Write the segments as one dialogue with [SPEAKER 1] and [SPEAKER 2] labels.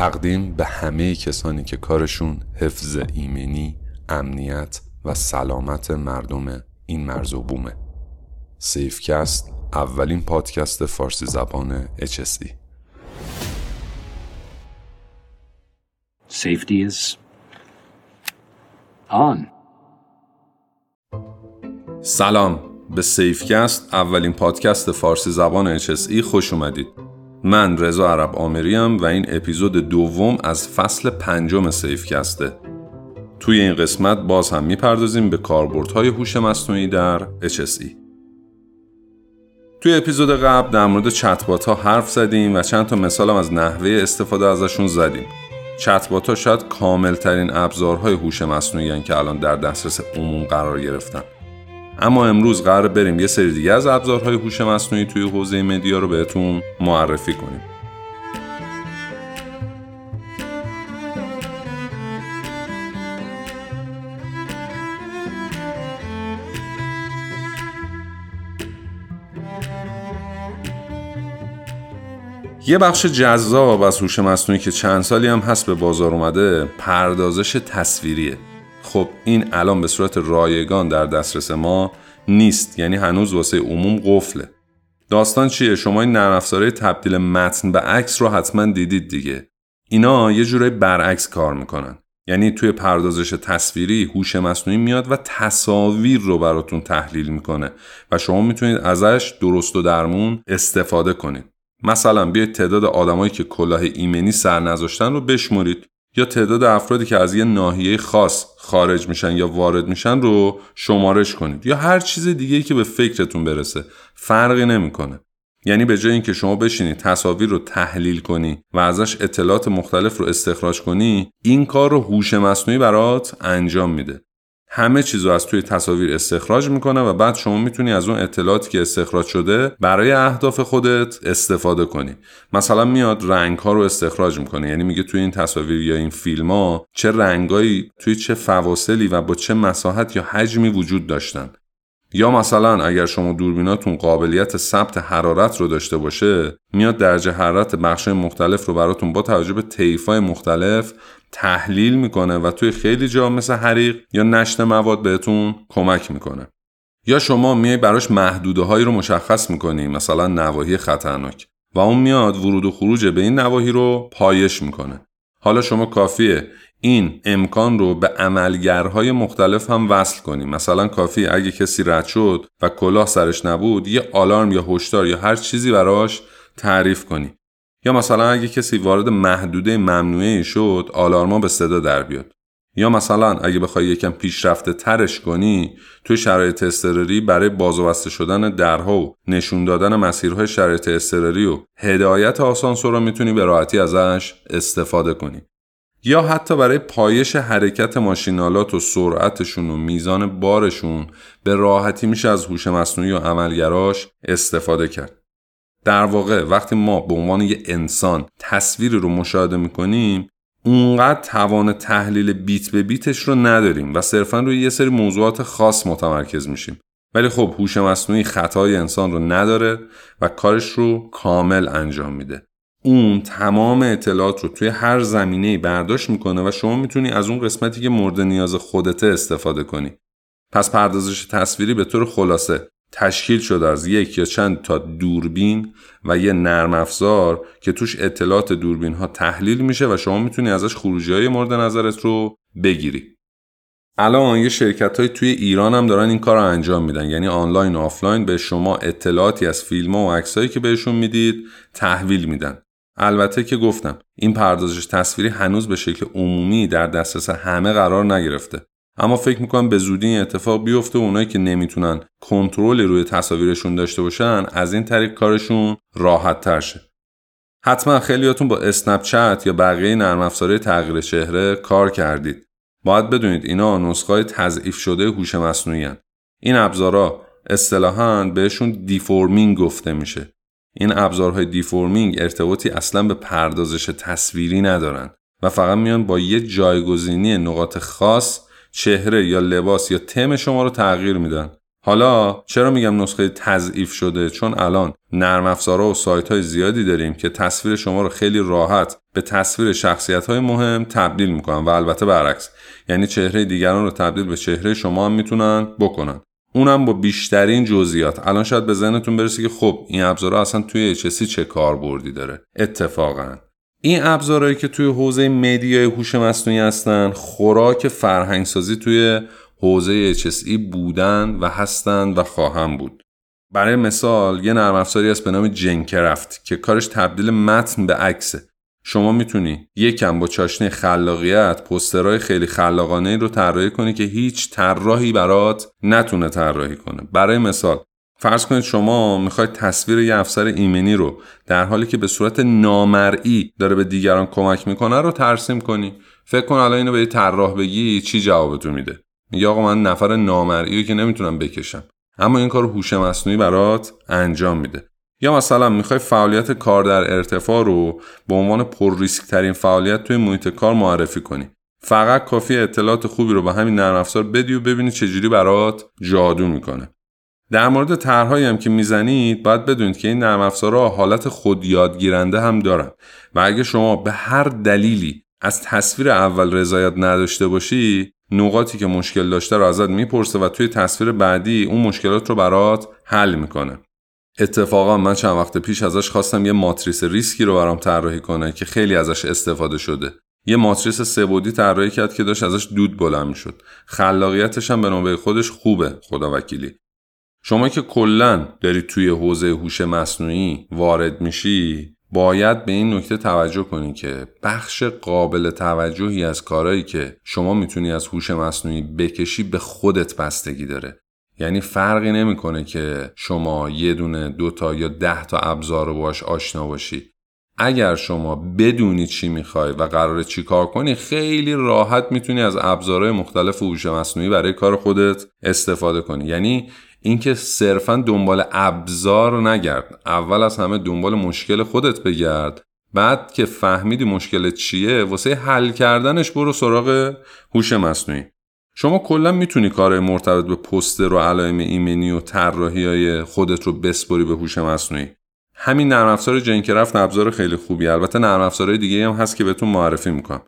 [SPEAKER 1] تقدیم به همه کسانی که کارشون حفظ ایمنی، امنیت و سلامت مردم این مرز و بومه. سیفکست اولین پادکست فارسی زبان HSE
[SPEAKER 2] Safety is on.
[SPEAKER 1] سلام. به سیفکست اولین پادکست فارسی زبان HSE خوش اومدید. من رضا عرب آمریم و این اپیزود دوم از فصل پنجم سیفکسته. توی این قسمت باز هم می‌پردازیم به کاربردهای هوش مصنوعی در HSE توی اپیزود قبل در مورد چتبات ها حرف زدیم و چند تا مثالم از نحوه استفاده ازشون زدیم. چتبات ها شاید کامل ترین ابزارهای هوش مصنوعی که الان در دسترس عموم قرار گرفتن. اما امروز قرار بریم یه سری دیگه از ابزارهای هوش مصنوعی توی حوزه مدیا رو بهتون معرفی کنیم. یه بخش جذاب از هوش مصنوعی که چند سالی هم هست به بازار اومده پردازش تصویریه. خب این الان به صورت رایگان در دسترس ما نیست یعنی هنوز واسه عموم قفله. داستان چیه؟ شما این نرم تبدیل متن به عکس رو حتما دیدید دیگه. اینا یه جورای برعکس کار می‌کنن. یعنی توی پردازش تصویری هوش مصنوعی میاد و تصاویر رو براتون تحلیل می‌کنه و شما می‌تونید ازش درست و درمون استفاده کنید. مثلا بیاید تعداد آدمایی که کلاه ایمنی سر نذاشتن رو بشمرید. یا تعداد افرادی که از یه ناحیه خاص خارج میشن یا وارد میشن رو شمارش کنید. یا هر چیز دیگه که به فکرتون برسه. فرقی نمی‌کنه. یعنی به جای اینکه شما بشینید تصاویر رو تحلیل کنی و ازش اطلاعات مختلف رو استخراج کنی این کار رو هوش مصنوعی برات انجام میده. همه چیز رو از توی تصاویر استخراج می‌کنه و بعد شما می‌تونی از اون اطلاعاتی که استخراج شده برای اهداف خودت استفاده کنی. مثلا میاد رنگ ها رو استخراج می‌کنه. یعنی میگه توی این تصاویر یا این فیلم ها چه رنگایی توی چه فواصلی و با چه مساحت یا حجمی وجود داشتن. یا مثلا اگر شما دوربیناتون قابلیت ثبت حرارت رو داشته باشه میاد درجه حرارت بخش مختلف رو براتون با توجه به طیفای مختلف تحلیل می‌کنه و توی خیلی جا مثل حریق یا نشت مواد بهتون کمک می‌کنه. یا شما میای براش محدوده هایی رو مشخص می‌کنی مثلا نواحی خطرناک. و اون میاد ورود و خروج به این نواحی رو پایش می‌کنه. حالا شما کافیه این امکان رو به عملگرهای مختلف هم وصل کنیم مثلا کافی اگه کسی رد شد و کلاه سرش نبود یه آلارم یا هشدار یا هر چیزی براش تعریف کنی. یا مثلا اگه کسی وارد محدوده ممنوعه شد آلارما به صدا در بیاد یا مثلا اگه بخوای یکم پیشرفته ترش کنی توی شرایط استراری برای باز و بسته شدن درها و نشون دادن مسیرهای شرایط استراری و هدایت آسانسور رو می‌تونی به راحتی ازش استفاده کنی یا حتی برای پایش حرکت ماشینالات و سرعتشون و میزان بارشون به راحتی میشه از هوش مصنوعی و عملگراش استفاده کرد. در واقع وقتی ما به عنوان یه انسان تصویری رو مشاهده می‌کنیم اونقدر توان تحلیل بیت به بیتش رو نداریم و صرفا روی یه سری موضوعات خاص متمرکز میشیم. ولی خب هوش مصنوعی خطای انسان رو نداره و کارش رو کامل انجام میده. اون تمام اطلاعات رو توی هر زمینه برداشت می‌کنه و شما می‌تونی از اون قسمتی که مورد نیاز خودته استفاده کنی. پس پردازش تصویری به طور خلاصه. تشکیل شده از یک یا چند تا دوربین و یه نرم افزار که توش اطلاعات دوربین ها تحلیل میشه و شما می‌تونی ازش خروجی های مورد نظرت رو بگیری. الان یه شرکت های توی ایران هم دارن این کار رو انجام میدن. یعنی آنلاین و آفلاین به شما اطلاعاتی از فیلم و عکسایی که بهشون می‌دید تحویل میدن. البته که گفتم این پردازش تصویری هنوز به شکل عمومی در دسترس همه قرار نگرفته. اما فکر می‌کنم به زودی این اتفاق بیفته و اونایی که نمی‌تونن کنترل روی تصاویرشون داشته باشن از این طریق کارشون راحت تر شه. حتما خیلیاتون با اسنپ چت یا بقیه نرم افزارهای تغییر چهره کار کردید. باید بدونید اینا نسخه تضعیف شده هوش مصنوعی هن. این ابزارا اصطلاحا بهشون deforming گفته میشه. این ابزارهای deforming ارتباطی اصلا به پردازش تصویری ندارن و فقط میان با یه جایگزینی نقاط خاص چهره یا لباس یا تم شما رو تغییر میدن. حالا چرا میگم نسخه تضعیف شده؟ چون الان نرم افزارها و سایت های زیادی داریم که تصویر شما رو خیلی راحت به تصویر شخصیت های مهم تبدیل می‌کنن و البته برعکس. یعنی چهره دیگران رو تبدیل به چهره شما هم می‌تونن بکنن. اونم با بیشترین جزئیات. الان شاید به ذهنتون برسه که خب این ابزارها اصلا توی HSC چه کاربردی داره. اتفاقا. این ابزارهایی که توی حوزه مدیای هوش مصنوعی هستن خوراک فرهنگسازی توی حوزه HSE بودن و هستند و خواهم بود. برای مثال یه نرم افزاری هست به نام جنکرفت که کارش تبدیل متن به عکسه. شما می‌تونی یکم با چاشنی خلاقیت پسترهای خیلی خلاقانه رو طراحی کنی که هیچ طراحی برات نتونه طراحی کنه. برای مثال فرض کنید شما می‌خواید تصویر یه افسر ایمنی رو در حالی که به صورت نامرئی داره به دیگران کمک می‌کنه رو ترسیم کنی. فکر کن الان اینو به یه طراح بگی چی جوابتون میده؟ میگه آقا من نفر نامرئی که نمی‌تونم بکشم. اما این کار هوش مصنوعی برات انجام میده. یا مثلا می‌خوای فعالیت کار در ارتفاع رو به عنوان پر ریسک ترین فعالیت توی محیط کار معرفی کنی. فقط کافی اطلاعات خوبی رو به همین نرم افزار بدی و ببینی چجوری برات جادو می‌کنه. در مورد طرحهایی هم که می‌زنید باید بدونید که این نرم افزارها حالت خود یادگیرنده هم دارن. و اگه شما به هر دلیلی از تصویر اول رضایت نداشته باشی نقاطی که مشکل داشته رو ازت می‌پرسه و توی تصویر بعدی اون مشکلات رو برات حل می‌کنه. اتفاقا من چند وقت پیش ازش خواستم یه ماتریس ریسکی رو برام طراحی کنه که خیلی ازش استفاده شده. یه ماتریس سبودی طراحی کرد که داشت ازش دود بلند می‌شد. خلاقیتش هم به نوبه خودش خوبه خدا وکیلی شما که کلا دارید توی حوزه هوش مصنوعی وارد میشی باید به این نکته توجه کنی که بخش قابل توجهی از کارهایی که شما می‌تونی از هوش مصنوعی بکشی به خودت بستگی داره. یعنی فرقی نمی‌کنه که شما یه دونه دو تا یا ده تا ابزار رو باش آشنا باشی. اگر شما بدونی چی می‌خوای و قراره چی کار کنی خیلی راحت می‌تونی از ابزارهای مختلف هوش مصنوعی برای کار خودت استفاده کنی. یعنی اینکه صرفا دنبال ابزار نگرد. اول از همه دنبال مشکل خودت بگرد. بعد که فهمیدی مشکل چیه واسه حل کردنش برو سراغ هوش مصنوعی. شما کلا می‌تونی کار مرتبط به پستر و علائم ایمنی و طراحی های خودت رو بسپری به هوش مصنوعی. همین نرم افزار جنکرفت ابزار خیلی خوبی. البته نرم افزارهای دیگه هم هست که بهتون معرفی می‌کنم.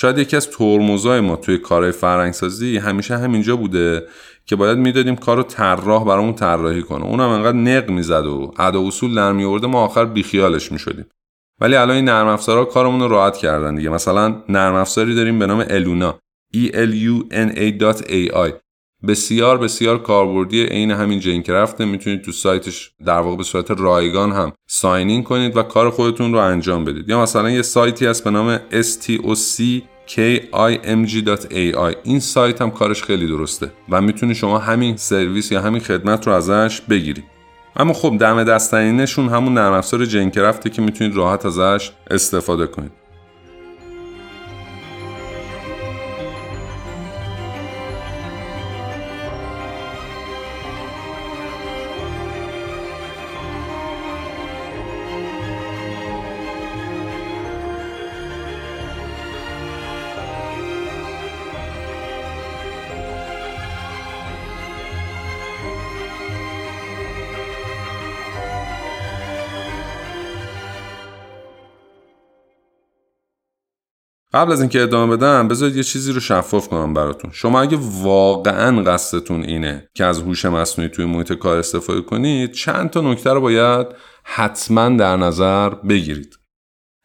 [SPEAKER 1] شاید یکی از ترمزای ما توی کارهای فرهنگسازی همیشه همینجا بوده که باید می‌دادیم کارو طراح برامون طراحی کنه. اونم انقدر نق می‌زد و ادا اصول در میورده ما آخر بیخیالش می‌شدیم. ولی الان این نرم افزارها کارمون رو راحت کردن دیگه. مثلا نرم افزاری داریم به نام الونا e n a بسیار بسیار کاربردی عین همین جینکرافت می‌تونید تو سایتش در واقع به صورت رایگان هم ساینین کنید و کار خودتون رو انجام بدید. یا مثلا یه سایتی هست به نام stoc kimg.ai این سایت هم کارش خیلی درسته و می‌تونی شما همین سرویس یا همین خدمت رو ازش بگیری. اما خب دم دستنینشون همون نرم افزار جنکرافته که می‌تونید راحت ازش استفاده کنید. قبل از اینکه ادامه بدم بذارید یه چیزی رو شفاف کنم براتون. شما اگه واقعا قصدتون اینه که از هوش مصنوعی توی محیط کار استفاده کنید چند تا نکته رو باید حتما در نظر بگیرید.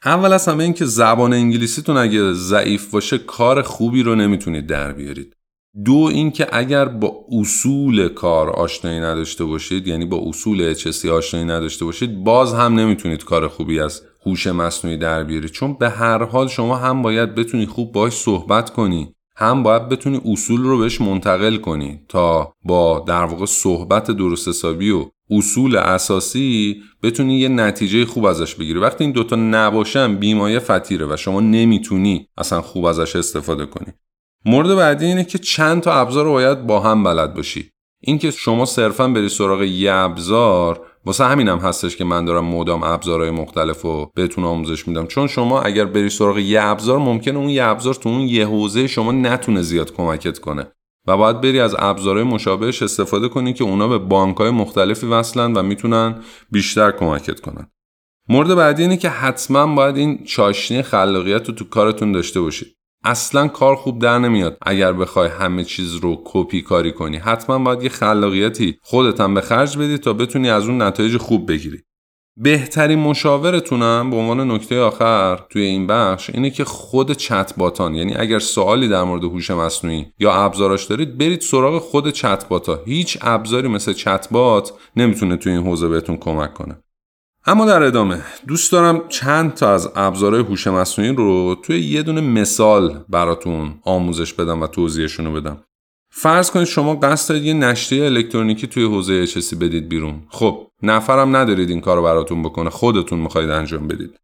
[SPEAKER 1] اول از همه اینکه زبان انگلیسیتون اگه ضعیف باشه کار خوبی رو نمی‌تونید در بیارید. دو اینکه اگر با اصول کار آشنایی نداشته باشید یعنی با اصول HSC آشنایی نداشته باشید باز هم نمی‌تونید کار خوبی از هوش مصنوعی در بیاری. چون به هر حال شما هم باید بتونی خوب باش صحبت کنی هم باید بتونی اصول رو بهش منتقل کنی تا با در واقع صحبت درست حسابی و اصول اساسی بتونی یه نتیجه خوب ازش بگیری. وقتی این دوتا نباشن بیمایه فتیره و شما نمی‌تونی اصلا خوب ازش استفاده کنی. مورد بعدی اینه که چند تا ابزار رو باید با هم بلد باشی. اینکه شما صرفا بری سراغ یه ابزار واسه همینم هم هستش که من دارم مدام ابزارهای مختلف رو بهتون آموزش میدم. چون شما اگر بری سراغ یه ابزار ممکنه اون یه ابزار تو اون یه حوزه شما نتونه زیاد کمکت کنه. و باید بری از ابزارهای مشابهش استفاده کنی که اونا به بانکهای مختلفی وصلن و می‌تونن بیشتر کمکت کنن. مورد بعدی اینه که حتما باید این چاشنی خلاقیت رو تو کارتون داشته باشید. اصلا کار خوب در نمیاد. اگر بخوای همه چیز رو کپی کاری کنی حتما باید یه خلاقیتی هم به خرج بدی تا بتونی از اون نتایج خوب بگیری. بهترین مشاورتونم به عنوان نکته آخر توی این بخش اینه که خود چت باتان یعنی اگر سوالی در مورد هوش مصنوعی یا ابزاراش دارید برید سراغ خود چت باتا هیچ ابزاری مثل چت بات نمی‌تونه توی این حوزه بهتون کمک کنه. اما در ادامه دوست دارم چند تا از ابزارهای هوش مصنوعی رو توی یه دونه مثال براتون آموزش بدم و توضیحشون رو بدم. فرض کنید شما قصد دارید یه نشریه الکترونیکی توی حوزه اچسی بدید بیرون. خب نفرم ندارید این کار رو براتون بکنه خودتون می‌خواید انجام بدید.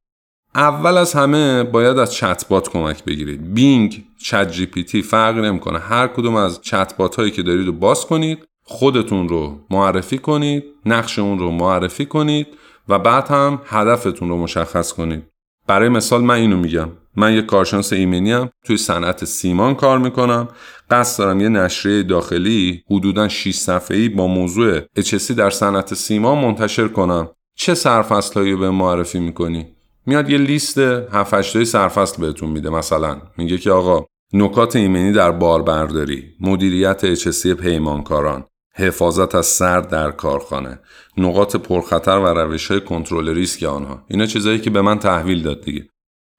[SPEAKER 1] اول از همه باید از چتبات کمک بگیرید. بینگ چت جی پی تی فرق نمی‌کنه. هر کدوم از چتبات هایی که دارید رو باز کنید خودتون رو معرفی کنید نقش اون رو معرفی کنید و بعد هم هدفتون رو مشخص کنید. برای مثال من اینو میگم. من یه کارشناس ایمنی هم توی صنعت سیمان کار می‌کنم. قصد دارم یه نشریه داخلی حدودا 6 صفحه‌ای با موضوع HSC در صنعت سیمان منتشر کنم. چه سرفصلایی به معرفی می‌کنی؟ میاد یه لیست 7 8 سرفصل بهتون میده مثلا. میگه که آقا نکات ایمنی در باربرداری مدیریت HSC پیمانکاران. حفاظت از سرد در کارخانه. نقاط پرخطر و روش های کنترل ریسک آنها. اینا چیزایی که به من تحویل داد دیگه.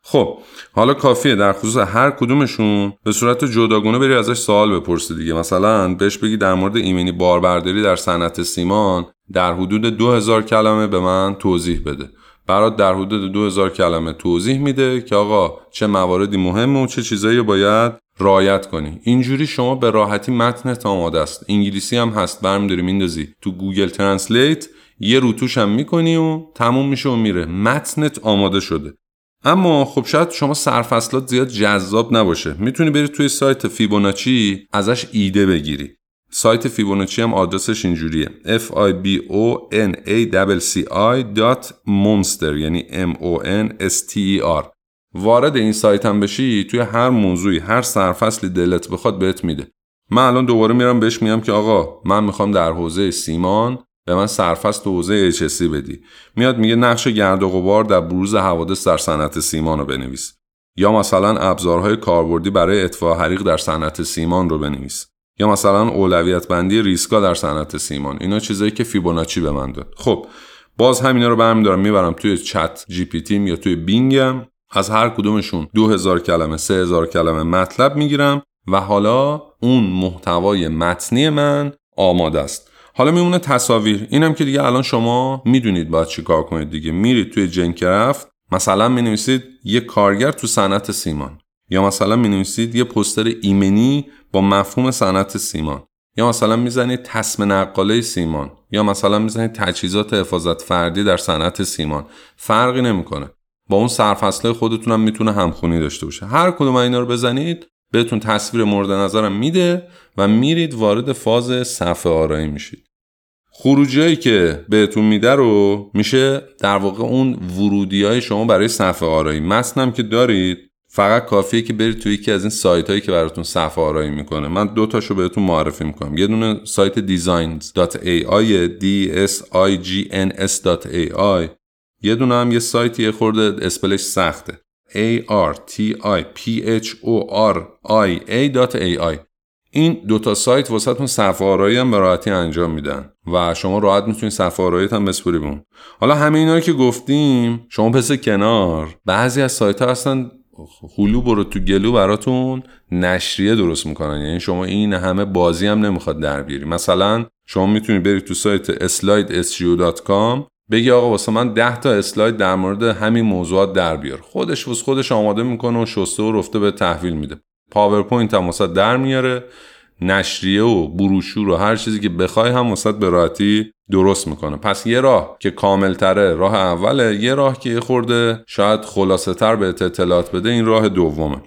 [SPEAKER 1] خب حالا کافیه در خصوص هر کدومشون به صورت جداگونه بری ازش سوال بپرسی دیگه. مثلا بهش بگی در مورد ایمنی باربرداری در صنعت سیمان در حدود 2000 کلمه به من توضیح بده. برات در حدود 2000 کلمه توضیح میده که آقا چه مواردی مهمه و چه چیزایی باید write کنی. اینجوری شما به راحتی متنت آماده است. انگلیسی هم هست. برمیداری میندازی. تو Google Translate یه روتوش هم می‌کنی و تموم میشه و میره. متنت آماده شده. اما خب شاید شما سرفصلات زیاد جذاب نباشه. می‌تونی بری توی سایت فیبوناچی ازش ایده بگیری. سایت فیبوناچی هم آدرسش اینجوریه. F i b o n a c i monster یعنی m o n s t e r. وارد این سایت هم بشی توی هر موضوعی هر سرفصلی دلت بخواد بهت میده. من الان دوباره میرم بهش میگم که آقا من می‌خوام در حوزه سیمان به من سرفست تو حوزه HSC بدی. میاد میگه نقش گرد و غبار در بروز حوادث در صنعت سیمان رو بنویس. یا مثلا ابزارهای کاربردی برای اطفاء حریق در صنعت سیمان رو بنویس. یا مثلا اولویت بندی ریسکا در صنعت سیمان. اینا چیزایی که فیبوناچی به من داد. خب باز همینا رو برمیدارم. می‌برم توی چت جی پی تیم یا توی بینگم. از هر کدومشون 2000 کلمه 3000 کلمه مطلب می‌گیرم و حالا اون محتوای متنی من آماده است. حالا میمونه تصاویر. اینم که دیگه الان شما می‌دونید باید چی کار کنید دیگه. میرید توی جنکرفت مثلا می نویسید یه کارگر تو صنعت سیمان. یا مثلا می نویسید یه پستر ایمنی با مفهوم صنعت سیمان. یا مثلا می‌زنید تصم نقاله سیمان. یا مثلا می‌زنید تجهیزات حفاظت فردی در صنعت سیمان. فرقی نمی‌کنه. با اون سرفصله خودتون هم می‌تونه همخونی داشته باشه. هر کدوم اینا رو بزنید بهتون تصویر مورد نظرم میده و میرید وارد فاز صفحه آرایی میشید. خروجی که بهتون میده رو میشه در واقع اون ورودی های شما برای صفحه آرایی. متنم که دارید فقط کافیه که برید توی یکی از این سایت هایی که براتون صفحه آرایی می‌کنه. من دو تاشو بهتون معرفی می‌کنم. یه دونه سایت designs.ai d s i g n s.ai یه دونه هم یه سایتی خورده اسپلش سخته. A r t i p h o r i a.ai این دوتا سایت واسهتون صفحه هم به راحتی انجام میدن و شما راحت می‌تونید صفحه هم بسپری بون حالا همه اینا که گفتیم شما پس کنار. بعضی از سایت ها هستن هلو برو تو گلو براتون نشریه درست می‌کنن. یعنی شما این همه بازی هم نمی‌خواد در بیاری. مثلا شما می‌تونید برید تو سایت slidesgo.com بگی آقا واسه من 10 تا اسلاید در مورد همین موضوعات در بیار. خودش واسه خودش آماده می‌کنه و شسته و رفته به تحویل میده. پاورپوینت هم واست در میاره. نشریه و بروشور و هر چیزی که بخوای هم واست به راحتی درست می‌کنه. پس یه راه که کامل تره راه اوله یه راه که خورده شاید خلاصه تر بهت اطلاعات بده این راه دومه.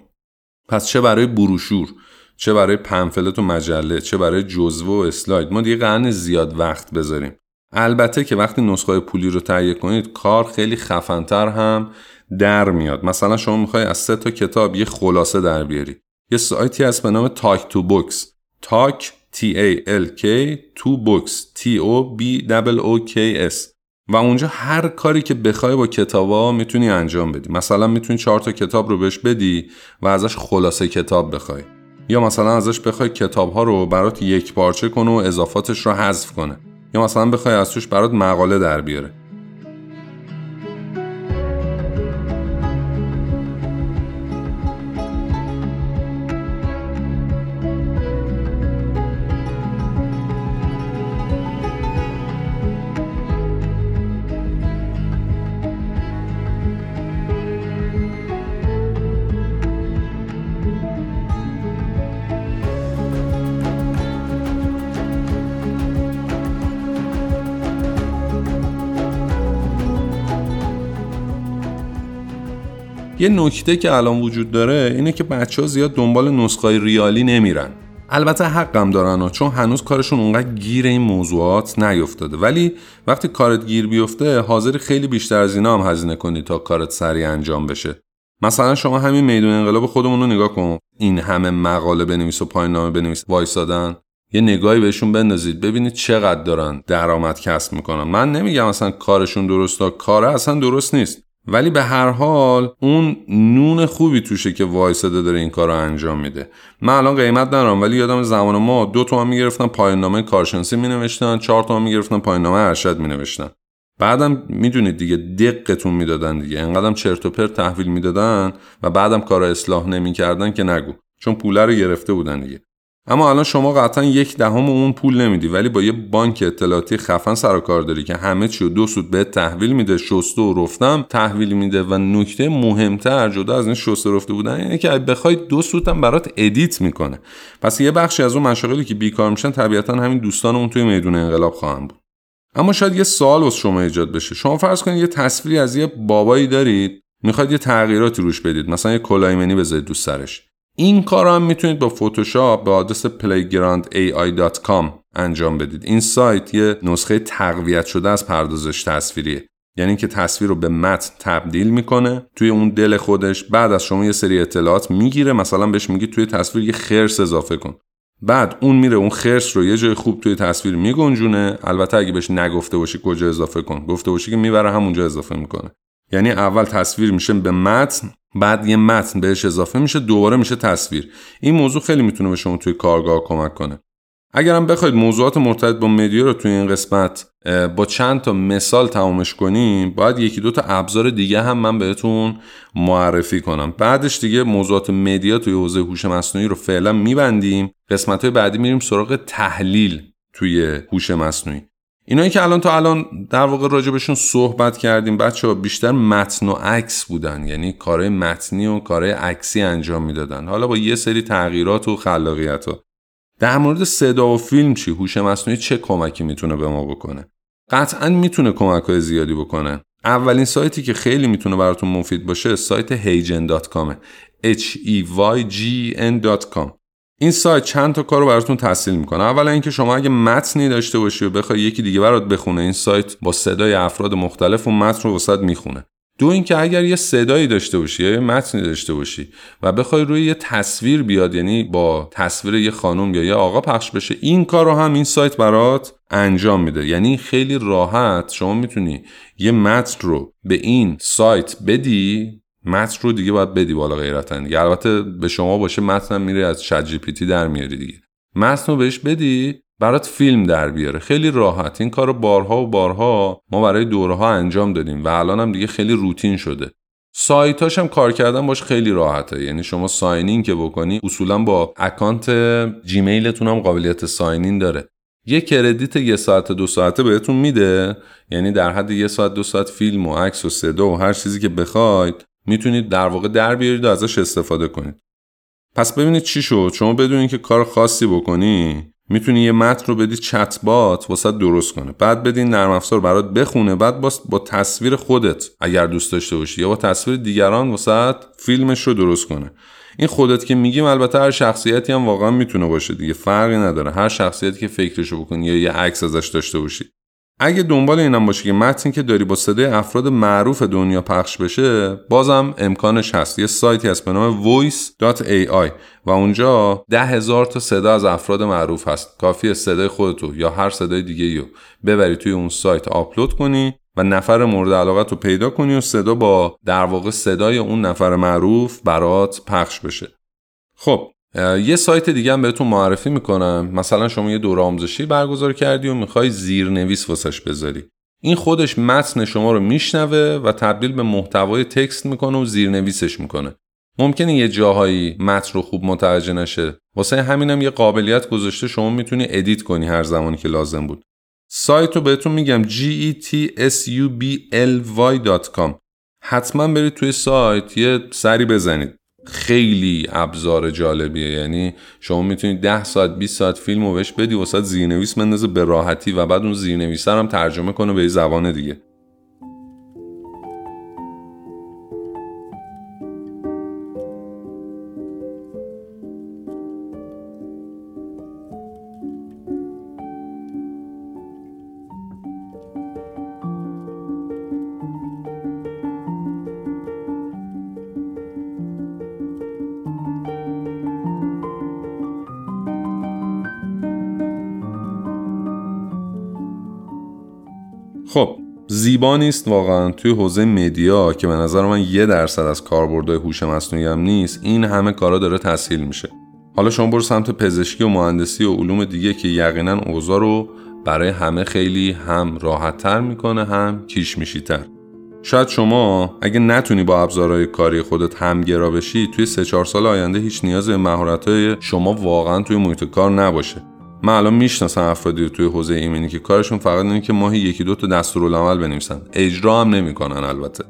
[SPEAKER 1] پس چه برای بروشور چه برای پمفلت و مجله چه برای جزوه و اسلاید. ما دیگه قرار نی زیاد وقت بذاریم. البته که وقتی نسخه پولی رو تهیه کنید کار خیلی خفنتر هم در میاد. مثلا شما می‌خوای از سه تا کتاب یه خلاصه در بیاری. یه سایتی هست به نام تاک تو بوکس تاک T A L K تو بوکس T O B O K S. و اونجا هر کاری که بخوای با کتابا می‌تونی انجام بدی. مثلا می‌تونی چهار تا کتاب رو بهش بدی و ازش خلاصه کتاب بخوای. یا مثلا ازش بخوای کتاب ها رو برات یک پارچه کنه و اضافاتش رو حذف کنه. یا مثلا بخوای از توش برات مقاله در بیاره. یه نکته که الان وجود داره اینه که بچه ها زیاد دنبال نسخه ریالی نمیرن. البته حقم دارن و چون هنوز کارشون اونقدر گیر این موضوعات نیفتاده. ولی وقتی کارت گیر بیفته حاضری خیلی بیشتر از اینا هم هزینه کنی تا کارت سریع انجام بشه. مثلا شما همین میدون انقلاب خودمون رو نگاه کن. این همه مقاله بنویس و پایین نامه بنویس وایسادن. یه نگاهی بهشون بندازید ببینید چقدر دارن درآمد کسب می‌کنن. من نمیگم اصلا کارشون درسته کار اصلا درست نیست. ولی به هر حال اون نون خوبی توشه که وایساده داره این کار رو انجام میده. من الان قیمت ندارم ولی یادم زمان ما دو تومن می‌گرفتن پایان نامه کارشناسی مینوشتن چهار تومن می‌گرفتن پایان نامه ارشد مینوشتن. بعدم می‌دونید دیگه دقتون می‌دادن دیگه. انقدرم چرت و پرت تحویل می‌دادن و بعدم کار اصلاح نمی‌کردن که نگو. چون پوله رو گرفته بودن دیگه. اما الان شما قطعا یک دهم اون پول نمیدی ولی با یه بانک اطلاعاتی خفن سر و کار داری که همه چی دو سوت بهت تحویل میده شسته و رفته‌م تحویل میده و نکته مهمتر جدا از این شسته رفته بودن اینه که بخوای دو سوتم برات edit می‌کنه. پس یه بخشی از اون مشاغلی که بیکار میشن طبیعتا همین دوستان اون توی میدون انقلاب خواهند بود. اما شاید یه سوال واسه شما ایجاد بشه. شما فرض کنید یه تصویری از یه بابایی دارید می‌خواید یه تغییراتی روش بدید. مثلا یه کلاهیمنی بذارید دوست سرش. این کار هم می‌تونید با فتوشاپ به آدرس playgroundai.com انجام بدید. این سایت یه نسخه تقویت شده از پردازش تصویریه. یعنی که تصویر رو به متن تبدیل می‌کنه توی اون دل خودش. بعد از شما یه سری اطلاعات می‌گیره. مثلا بهش میگی توی تصویر یه خرس اضافه کن. بعد اون میره اون خرس رو یه جای خوب توی تصویر میگنجونه. البته اگه بهش نگفته باشی کجا اضافه کن. گفته باشی که می‌بره همونجا اضافه می‌کنه. یعنی اول تصویر میشه به متن بعد یه متن بهش اضافه میشه دوباره میشه تصویر. این موضوع خیلی می‌تونه به شما توی کارگاه کمک کنه. اگرم بخواید موضوعات مرتبط با مدیا رو توی این قسمت با چند تا مثال تمامش کنیم باید یکی دو تا ابزار دیگه هم من بهتون معرفی کنم. بعدش دیگه موضوعات مدیا توی حوزه هوش مصنوعی رو فعلا میبندیم. قسمت های بعدی میریم سراغ تحلیل توی هوش مصنوعی. اینایی که الان تا الان در واقع راجبشون صحبت کردیم بچه ها بیشتر متن و عکس بودن. یعنی کارهای متنی و کارهای عکسی انجام می‌دادن. حالا با یه سری تغییرات و خلاقیت ها در مورد صدا و فیلم چی؟ هوش مصنوعی چه کمکی می‌تونه به ما بکنه؟ قطعا می‌تونه کمک های زیادی بکنه. اولین سایتی که خیلی می‌تونه براتون مفید باشه سایت هیجن.com h e y g n.com این سایت چند تا کار رو براتون تحصیل می‌کنه. اولا اینکه شما اگه متنی داشته باشی و بخوای یکی دیگه برات بخونه این سایت با صدای افراد مختلف و متن رو وسط می‌خونه. دو اینکه اگر یه صدایی داشته باشی یا یه متنی داشته باشی و بخوای روی یه تصویر بیاد یعنی با تصویر یه خانم یا یه آقا پخش بشه این کار رو هم این سایت برات انجام میده. یعنی خیلی راحت شما می‌تونی یه متن رو به این سایت بدی متن رو دیگه باید بدی بالا غیرتا دیگه. البته به شما باشه متنم میره از چت جی پی تی در میاری دیگه. متن رو بهش بدی برات فیلم در بیاره. خیلی راحت. این کار بارها و بارها ما برای دوره ها انجام دادیم و الان هم دیگه خیلی روتین شده. سایتاش هم کار کردن باش خیلی راحته. یعنی شما ساینین که بکنی اصولا با اکانت جیمیلتون هم قابلیت ساینین داره. یه کردیت یه ساعت دو ساعته بهتون میده. یعنی در حد یه ساعت دو ساعت فیلم و عکس و صدا و هر چیزی که بخواید می‌تونید در واقع در بیارید و ازش استفاده کنید. پس ببینید چی شد. شما بدون اینکه کار خاصی بکنی می‌تونی یه متن رو بدی چت بات واسه درست کنه. بعد بدین نرم افزار برات بخونه بعد با, با تصویر خودت اگر دوست داشته باشی یا با تصویر دیگران واسه فیلمش رو درست کنه. این خودت که میگیم البته هر شخصیتی هم واقعا می‌تونه باشه دیگه فرقی نداره. هر شخصیتی که فکرشو بکنی یا یه عکس ازش داشته باشی. اگه دنبال اینم باشی که متنی که داری با صدای افراد معروف دنیا پخش بشه بازم امکانش هست. یه سایتی هست به نام voice.ai و اونجا ده هزار تا صدا از افراد معروف هست. کافی صدای خودتو یا هر صدای دیگه رو ببری توی اون سایت آپلود کنی و نفر مورد علاقت رو پیدا کنی و صدا با در واقع صدای اون نفر معروف برات پخش بشه. خب یه سایت دیگه هم بهتون معرفی می‌کنم. مثلا شما یه دوره آموزشی برگزار کردی و می‌خوای زیرنویس واسش بذاری. این خودش متن شما رو میشنوه و تبدیل به محتوای تکست می‌کنه و زیرنویسش می‌کنه. ممکنه یه جاهایی متن رو خوب متوجه نشه. واسه همینم یه قابلیت گذاشته شما می‌تونی ادیت کنی هر زمانی که لازم بود. سایت رو بهتون میگم getSubly.com حتما برید توی سایت یه سری بزنید. خیلی ابزار جالبیه. یعنی شما می‌تونید 10 ساعت 20 ساعت فیلم رو بهش بدی وسط زیرنویس بندازه به راحتی و بعد اون زیرنویس هم ترجمه کنه به زبان دیگه. زیبا نیست واقعا. توی حوزه مدیا که به نظر من یه درصد از کاربردهای هوش مصنوعی هم نیست این همه کارا داره تسهیل میشه. حالا شما برو سمت پزشکی و مهندسی و علوم دیگه که یقینا اوضاع رو برای همه خیلی هم راحت تر می‌کنه هم کیش میشیتر. شاید شما اگه نتونی با ابزارهای کاری خودت همگرا بشی توی سه چهار سال آینده هیچ نیاز به مهارت‌های شما واقعا توی محیط کار نباشه. من الان می‌شناسم افرادی توی حوزه ایمنی که کارشون فقط اینه که ماهی یکی دو تا دستورالعمل بنویسن. اجرا هم نمی‌کنن البته.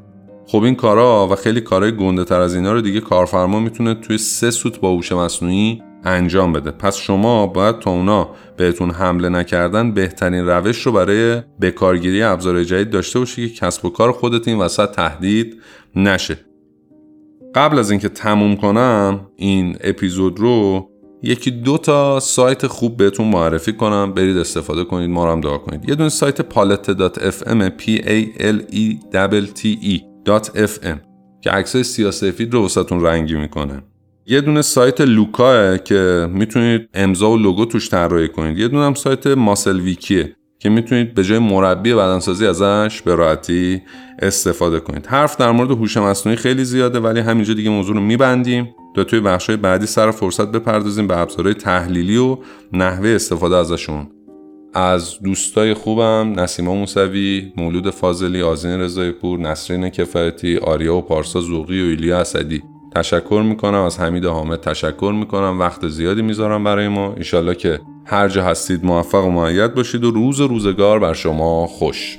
[SPEAKER 1] خب این کارا و خیلی کارهای گنده تر از اینا رو دیگه کارفرما می‌تونه توی سه سوت با هوش مصنوعی انجام بده. پس شما باید تا اونا بهتون حمله نکردن بهترین روش رو برای بکارگیری ابزار جدید داشته باشی که کسب و کار خودت این وسط تهدید نشه. قبل از اینکه تموم کنم این اپیزود رو یکی دو تا سایت خوب بهتون معرفی کنم. برید استفاده کنید ما رو هم دعا کنید. یه دونه سایت palette.fm p a l e t e .fm که عکسای سیاسفید رو وسطون رنگی می‌کنه. یه دونه سایت لوکاه که می‌تونید امضا و لوگو توش طراحی کنید. یه دونه هم سایت ماسل ویکیه که می‌تونید به جای مربی بدنسازی ازش به راحتی استفاده کنید. حرف در مورد هوش مصنوعی خیلی زیاده ولی همینجا دیگه موضوع رو میبندیم. تا توی بخشای بعدی سر فرصت بپردازیم به ابزارهای تحلیلی و نحوه استفاده ازشون. از دوستای خوبم نسیما موسوی، مولود فاضلی، آزین رضای پور، نسرین کفایتی، آریا و پارسا زوقی و ایلیا اسدی. تشکر می‌کنم از حمید حامد تشکر می‌کنم. وقت زیادی می‌ذارم برای ما. ایشالله که هر جا هستید موفق و معید باشید و روز روزگار بر شما خوش.